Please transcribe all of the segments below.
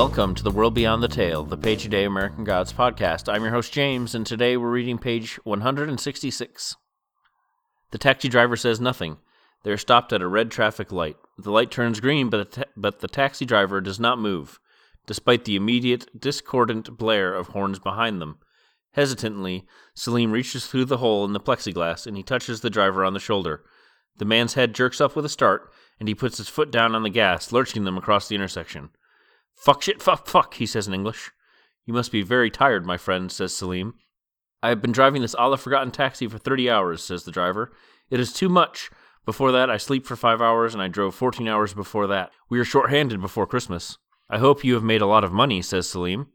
Welcome to the World Beyond the Tale, the Page a Day American Gods podcast. I'm your host, James, and today we're reading page 166. The taxi driver says nothing. They're stopped at a red traffic light. The light turns green, but the, ta- but the taxi driver does not move, despite the immediate, discordant blare of horns behind them. Hesitantly, Salim reaches through the hole in the plexiglass and he touches the driver on the shoulder. The man's head jerks up with a start, and he puts his foot down on the gas, lurching them across the intersection. Fuck shit, fuck, fuck, he says in English. You must be very tired, my friend, says Salim. I have been driving this Allah forgotten taxi for 30 hours, says the driver. It is too much. Before that, I sleep for five hours, and I drove 14 hours before that. We are short handed before Christmas. I hope you have made a lot of money, says Salim.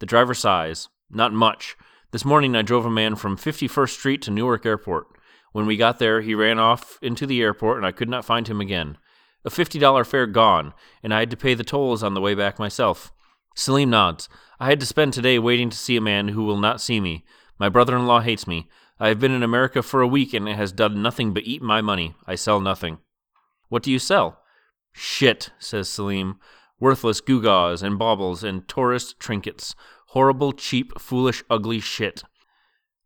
The driver sighs. Not much. This morning I drove a man from 51st Street to Newark Airport. When we got there, he ran off into the airport, and I could not find him again. A $50 fare gone, and I had to pay the tolls on the way back myself. Salim nods. I had to spend today waiting to see a man who will not see me. My brother in law hates me. I have been in America for a week and it has done nothing but eat my money. I sell nothing. What do you sell? Shit, says Salim. Worthless gewgaws and baubles and tourist trinkets. Horrible, cheap, foolish, ugly shit.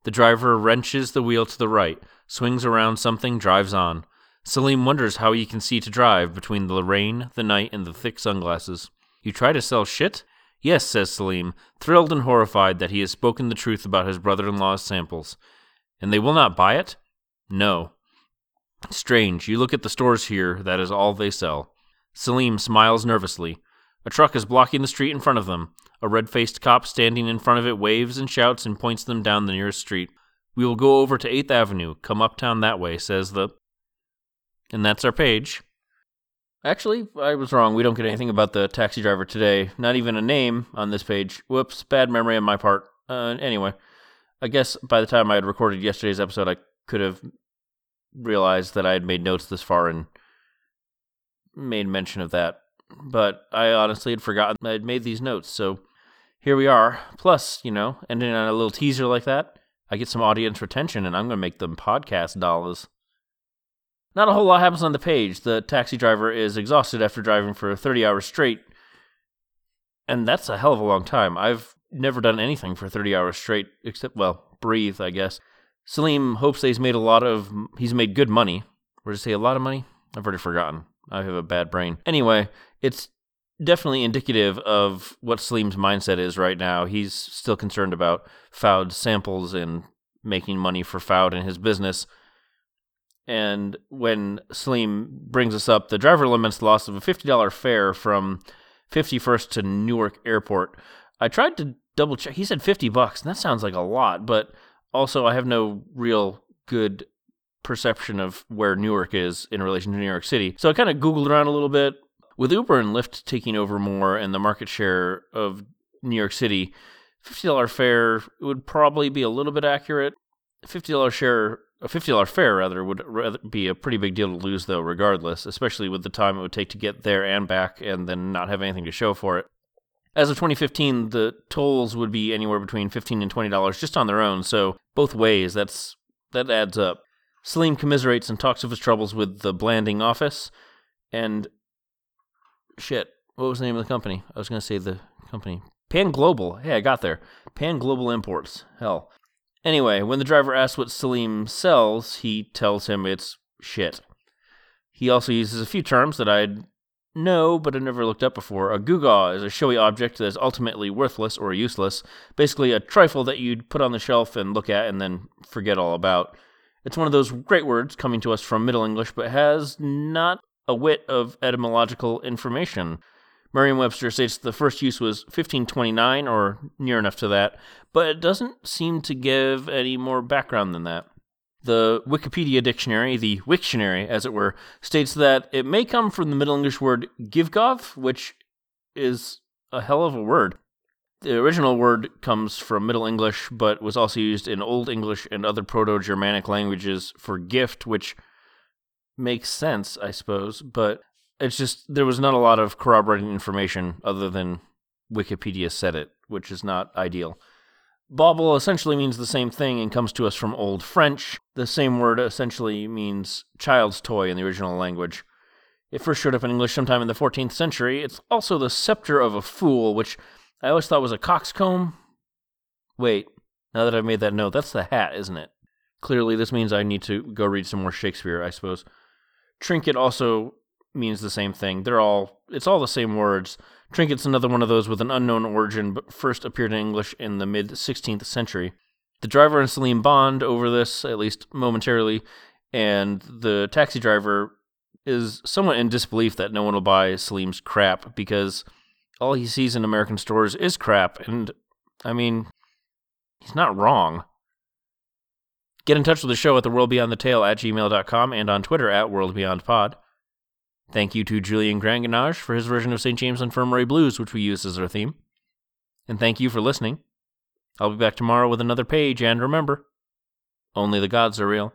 The driver wrenches the wheel to the right, swings around something, drives on. Salim wonders how he can see to drive between the rain, the night, and the thick sunglasses. You try to sell shit? Yes, says Salim, thrilled and horrified that he has spoken the truth about his brother in law's samples. And they will not buy it? No. Strange. You look at the stores here, that is all they sell. Salim smiles nervously. A truck is blocking the street in front of them. A red faced cop standing in front of it waves and shouts and points them down the nearest street. We will go over to 8th Avenue, come uptown that way, says the. And that's our page. Actually, I was wrong. We don't get anything about the taxi driver today. Not even a name on this page. Whoops, bad memory on my part. Uh, anyway, I guess by the time I had recorded yesterday's episode, I could have realized that I had made notes this far and made mention of that. But I honestly had forgotten I had made these notes, so here we are. Plus, you know, ending on a little teaser like that, I get some audience retention and I'm going to make them podcast dollars. Not a whole lot happens on the page. The taxi driver is exhausted after driving for 30 hours straight. And that's a hell of a long time. I've never done anything for 30 hours straight, except, well, breathe, I guess. Salim hopes that he's made a lot of, he's made good money. Or to say a lot of money? I've already forgotten. I have a bad brain. Anyway, it's definitely indicative of what Salim's mindset is right now. He's still concerned about Fuad's samples and making money for Fowd and his business. And when Salim brings us up, the driver laments the loss of a $50 fare from 51st to Newark Airport. I tried to double check. He said 50 bucks, and that sounds like a lot, but also I have no real good perception of where Newark is in relation to New York City. So I kind of Googled around a little bit. With Uber and Lyft taking over more and the market share of New York City, $50 fare would probably be a little bit accurate. $50 share a fifty dollar fare rather would rather be a pretty big deal to lose though regardless especially with the time it would take to get there and back and then not have anything to show for it. As of 2015 the tolls would be anywhere between 15 and 20 dollars just on their own so both ways that's that adds up. Salim commiserates and talks of his troubles with the blanding office and shit what was the name of the company? I was to say the company. Pan global. Hey i got there. Pan global imports. Hell Anyway, when the driver asks what Salim sells, he tells him it's shit. He also uses a few terms that I'd know but have never looked up before. A gewgaw is a showy object that is ultimately worthless or useless, basically a trifle that you'd put on the shelf and look at and then forget all about. It's one of those great words coming to us from Middle English, but has not a whit of etymological information. Merriam Webster states the first use was 1529 or near enough to that, but it doesn't seem to give any more background than that. The Wikipedia dictionary, the Wiktionary, as it were, states that it may come from the Middle English word givgov, which is a hell of a word. The original word comes from Middle English, but was also used in Old English and other Proto Germanic languages for gift, which makes sense, I suppose, but it's just there was not a lot of corroborating information other than Wikipedia said it, which is not ideal. Bauble essentially means the same thing and comes to us from Old French. The same word essentially means child's toy in the original language. It first showed up in English sometime in the 14th century. It's also the scepter of a fool, which I always thought was a coxcomb. Wait, now that I've made that note, that's the hat, isn't it? Clearly, this means I need to go read some more Shakespeare, I suppose. Trinket also means the same thing. They're all, it's all the same words. Trinket's another one of those with an unknown origin, but first appeared in English in the mid 16th century. The driver and Salim bond over this, at least momentarily, and the taxi driver is somewhat in disbelief that no one will buy Salim's crap because all he sees in American stores is crap. And I mean, he's not wrong. Get in touch with the show at the world beyond the at gmail.com and on Twitter at worldbeyondpod. Thank you to Julian Granganage for his version of St. James Infirmary Blues, which we used as our theme. And thank you for listening. I'll be back tomorrow with another page, and remember, only the gods are real.